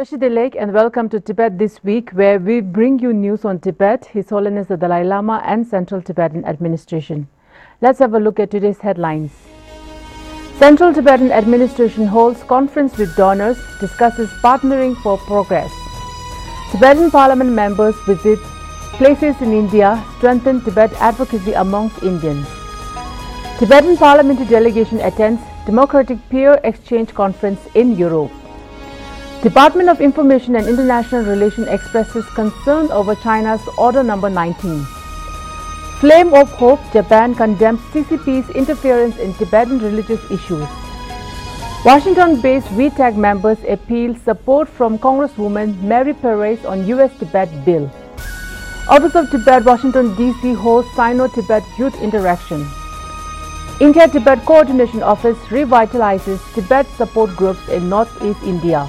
Tashidelek and welcome to Tibet this week where we bring you news on Tibet, His Holiness the Dalai Lama and Central Tibetan Administration. Let's have a look at today's headlines. Central Tibetan Administration holds conference with donors, discusses partnering for progress. Tibetan Parliament members visit places in India, strengthen Tibet advocacy amongst Indians. Tibetan parliamentary delegation attends Democratic Peer Exchange Conference in Europe. Department of Information and International Relations expresses concern over China's Order Number 19. Flame of Hope, Japan condemns CCP's interference in Tibetan religious issues. Washington-based VTAG members appeal support from Congresswoman Marie Perez on U.S.-Tibet bill. Office of Tibet, Washington, D.C. hosts Sino-Tibet Youth Interaction. India-Tibet Coordination Office revitalizes Tibet support groups in Northeast India.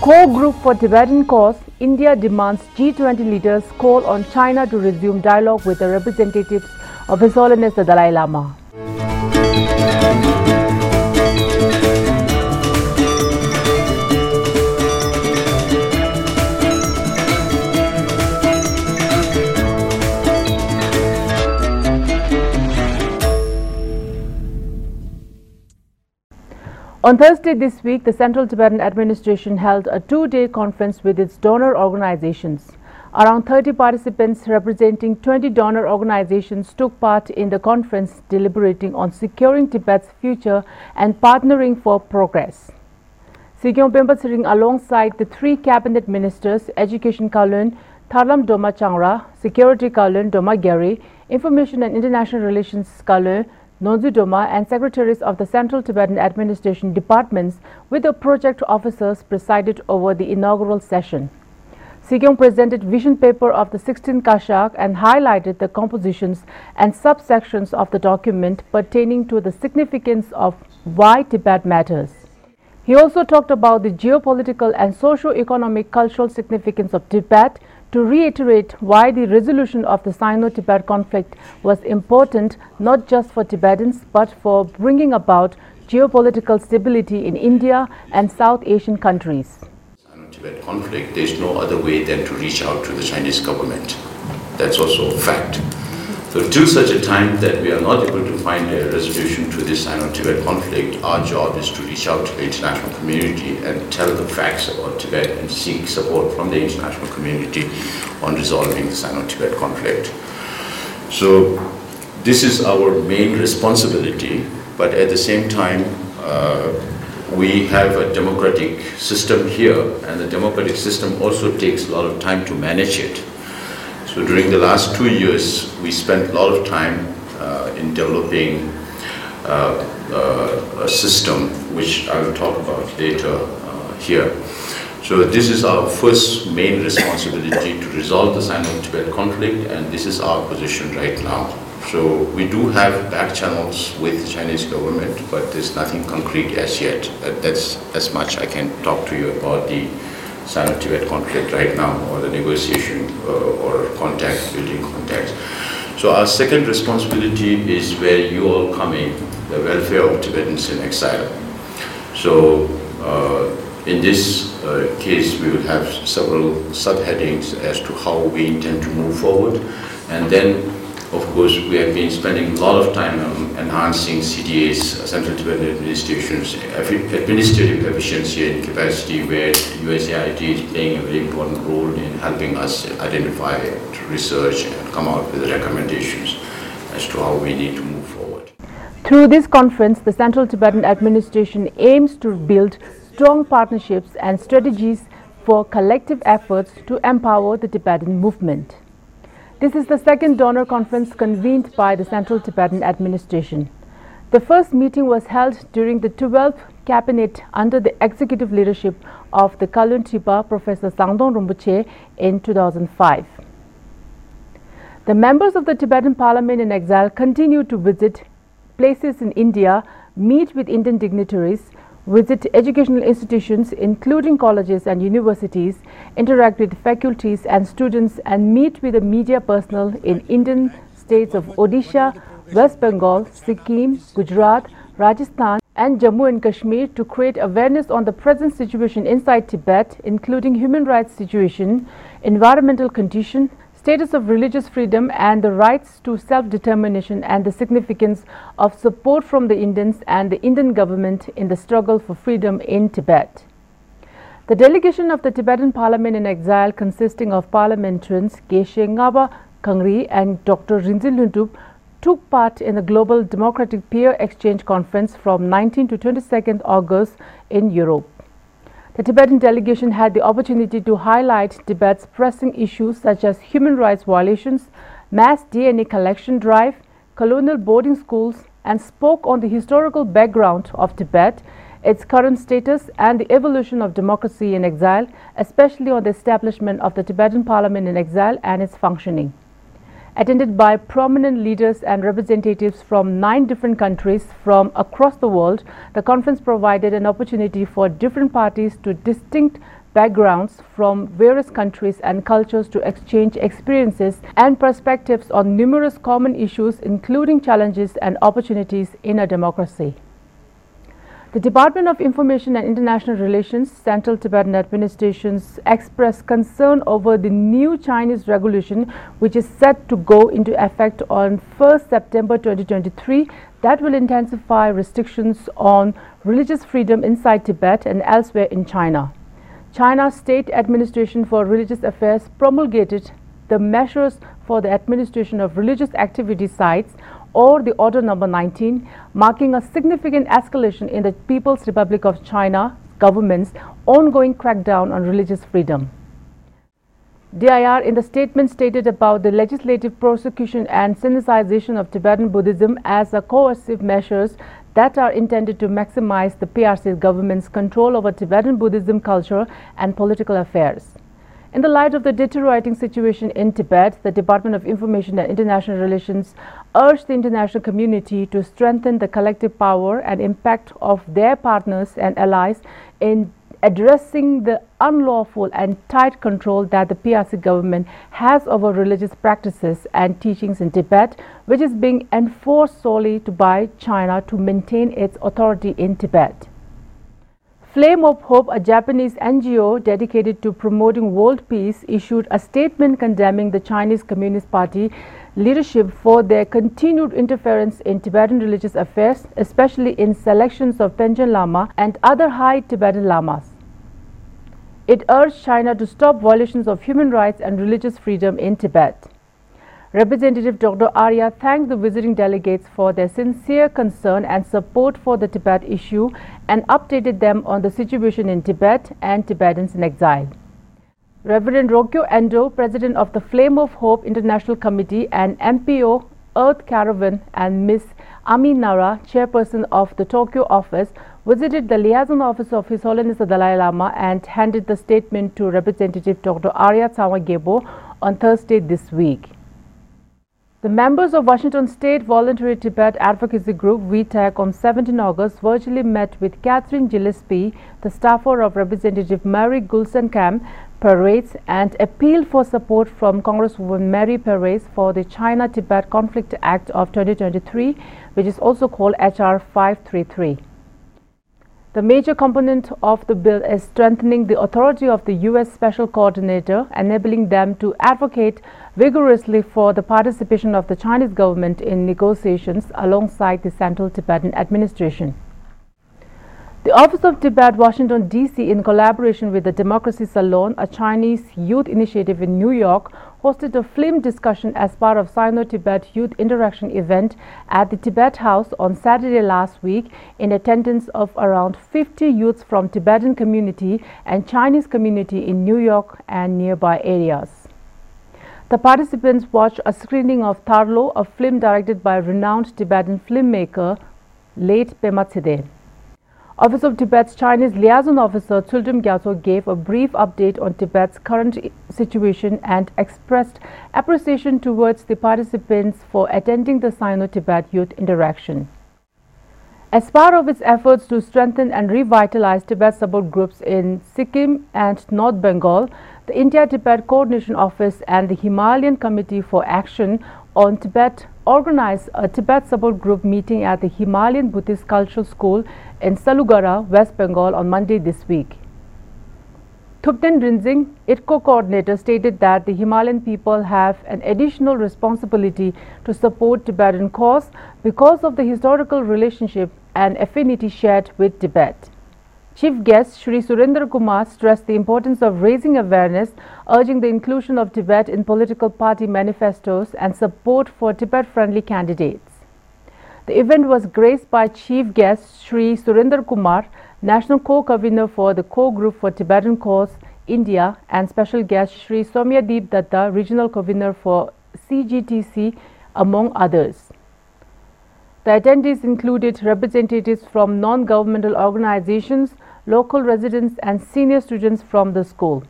Core Group for Tibetan Cause, India demands G20 leaders call on China to resume dialogue with the representatives of His Holiness the Dalai Lama. On Thursday this week, the Central Tibetan Administration held a two-day conference with its donor organizations. Around 30 participants representing 20 donor organizations took part in the conference deliberating on securing Tibet's future and partnering for progress. Sikyong Penpa alongside the three cabinet ministers, Education Kalon, Tharlam Dolma Changra, Security Kalon Dolma Gyari, Information and International Relations Kalon, Norzin Dolma and secretaries of the Central Tibetan Administration departments with the project officers presided over the inaugural session. Sikyong presented vision paper of the 16 Kashag and highlighted the compositions and subsections of the document pertaining to the significance of why Tibet matters. He also talked about the geopolitical and socio-economic cultural significance of Tibet to reiterate why the resolution of the Sino-Tibet conflict was important not just for Tibetans but for bringing about geopolitical stability in India and South Asian countries. Sino-Tibet conflict, there's no other way than to reach out to the Chinese government. That's also a fact. So till such a time that we are not able to find a resolution to this Sino-Tibet conflict, our job is to reach out to the international community and tell the facts about Tibet and seek support from the international community on resolving the Sino-Tibet conflict. So this is our main responsibility, but at the same time, uh, we have a democratic system here, and the democratic system also takes a lot of time to manage it. So during the last two years, we spent a lot of time uh, in developing uh, uh, a system, which I will talk about later uh, here. So this is our first main responsibility to resolve the Sino-Tibet conflict, and this is our position right now. So we do have back channels with the Chinese government, but there's nothing concrete as yet. that's as much I can talk to you about the Sino-Tibet conflict right now or the negotiation uh, or contact, building contacts. So our second responsibility is where you all come in, the welfare of Tibetans in exile. So uh, in this uh, case, we will have several subheadings as to how we intend to move forward. And then of course, we have been spending a lot of time on enhancing CTA's, uh, Central Tibetan Administration's administrative efficiency and capacity where USAID is playing a very important role in helping us identify, research and come out with recommendations as to how we need to move forward. Through this conference, the Central Tibetan Administration aims to build strong partnerships and strategies for collective efforts to empower the Tibetan movement. This is the second donor conference convened by the Central Tibetan Administration. The first meeting was held during the 12th cabinet under the executive leadership of the Kalon Tripa Professor Samdhong Rinpoche in 2005. The members of the Tibetan Parliament in exile continue to visit places in India, meet with Indian dignitaries, visit educational institutions including colleges and universities, interact with faculties and students and meet with the media personnel in Indian states of Odisha, West Bengal, Sikkim, Gujarat, Rajasthan and Jammu and Kashmir to create awareness on the present situation inside Tibet, including human rights situation, environmental condition, status of religious freedom and the rights to self-determination and the significance of support from the Indians and the Indian government in the struggle for freedom in Tibet. The delegation of the Tibetan Parliament in exile consisting of parliamentarians Geshe Ngaba Kangri and Dr. Rinzin Luntup took part in the Global Democratic Peer Exchange Conference from 19 to 22nd August in Europe. The Tibetan delegation had the opportunity to highlight Tibet's pressing issues such as human rights violations, mass DNA collection drive, colonial boarding schools, and spoke on the historical background of Tibet its current status and the evolution of democracy in exile, especially on the establishment of the Tibetan parliament in exile and its functioning. Attended by prominent leaders and representatives from nine different countries from across the world, the conference provided an opportunity for different parties to distinct backgrounds from various countries and cultures to exchange experiences and perspectives on numerous common issues including challenges and opportunities in a democracy. The Department of Information and International Relations, Central Tibetan Administrations expressed concern over the new Chinese regulation which is set to go into effect on 1st September 2023 that will intensify restrictions on religious freedom inside Tibet and elsewhere in China. China's State Administration for Religious Affairs promulgated the measures for the administration of religious activity sites or the Order Number 19, marking a significant escalation in the People's Republic of China government's ongoing crackdown on religious freedom. DIR in the statement stated about the legislative prosecution and sinicization of Tibetan Buddhism as a coercive measures that are intended to maximize the PRC government's control over Tibetan Buddhism culture and political affairs. In the light of the deteriorating situation in Tibet, the Department of Information and International Relations urged the international community to strengthen the collective power and impact of their partners and allies in addressing the unlawful and tight control that the PRC government has over religious practices and teachings in Tibet, which is being enforced solely by China to maintain its authority in Tibet. Flame of Hope, a Japanese NGO dedicated to promoting world peace, issued a statement condemning the Chinese Communist Party leadership for their continued interference in Tibetan religious affairs, especially in selections of Panchen Lama and other high Tibetan Lamas. It urged China to stop violations of human rights and religious freedom in Tibet. Representative Dr. Arya thanked the visiting delegates for their sincere concern and support for the Tibet issue and updated them on the situation in Tibet and Tibetans in exile. Reverend Rokyo Endo, president of the Flame of Hope International Committee and NPO Earth Caravan and Ms. Ami Nara, chairperson of the Tokyo office, visited the liaison office of His Holiness the Dalai Lama and handed the statement to Representative Dr. Arya Tsewang Gyalpo on Thursday this week. The members of Washington State Voluntary Tibet Advocacy Group VTAG on 17 August virtually met with Catherine Gillespie, the staffer of Representative Marie Gluesenkamp Perez and appealed for support from Congresswoman Marie Perez for the China-Tibet Conflict Act of 2023, which is also called HR 533. The major component of the bill is strengthening the authority of the U.S. Special Coordinator, enabling them to advocate vigorously for the participation of the Chinese government in negotiations alongside the Central Tibetan Administration. The Office of Tibet, Washington, D.C., in collaboration with the Democracy Salon, a Chinese youth initiative in New York, hosted a film discussion as part of Sino-Tibet Youth Interaction event at the Tibet House on Saturday last week in attendance of around 50 youths from Tibetan community and Chinese community in New York and nearby areas. The participants watched a screening of Tharlo, a film directed by renowned Tibetan filmmaker late Pema Tseden. Office of Tibet's Chinese liaison officer Tsultrim Gyatso gave a brief update on Tibet's current situation and expressed appreciation towards the participants for attending the Sino-Tibet Youth Interaction. As part of its efforts to strengthen and revitalize Tibet support groups in Sikkim and North Bengal, the India-Tibet Coordination Office and the Himalayan Committee for Action on Tibet organized a Tibet support group meeting at the Himalayan Buddhist Cultural School in Salugara, West Bengal on Monday this week. Thupten Rinzing, ITCO coordinator, stated that the Himalayan people have an additional responsibility to support Tibetan cause because of the historical relationship and affinity shared with Tibet. Chief guest Sri Surendra Kumar stressed the importance of raising awareness, urging the inclusion of Tibet in political party manifestos and support for Tibet-friendly candidates. The event was graced by Chief guest Sri Surendra Kumar, National Co-Convener for the Core Group for Tibetan Cause, India and special guest Sri Soumyadeep Datta, Regional Convener for CGTC, among others. The attendees included representatives from non-governmental organizations, local residents and senior students from the school.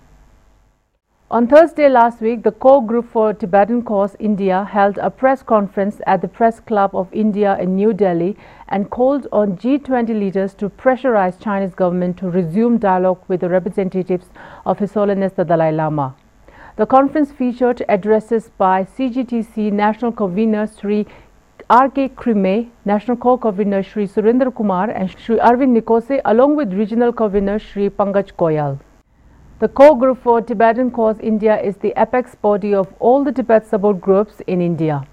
On Thursday last week, the core group for Tibetan Cause India held a press conference at the Press Club of India in New Delhi and called on G20 leaders to pressurize Chinese government to resume dialogue with the representatives of His Holiness the Dalai Lama. The conference featured addresses by CGTC National Convener Sri R.K. Khrimay, National Co-Convener Sri Surendra Kumar and Sri Arvind Nikose along with Regional Convener Sri Pankaj Goyal. The core group for Tibetan Cause India is the apex body of all the Tibet support groups in India.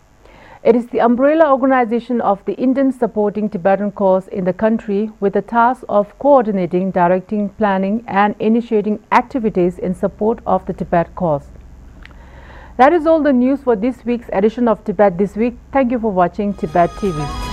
It is the umbrella organization of the Indians supporting Tibetan cause in the country with the task of coordinating, directing, planning and initiating activities in support of the Tibet cause. That is all the news for this week's edition of Tibet This Week. Thank you for watching Tibet TV.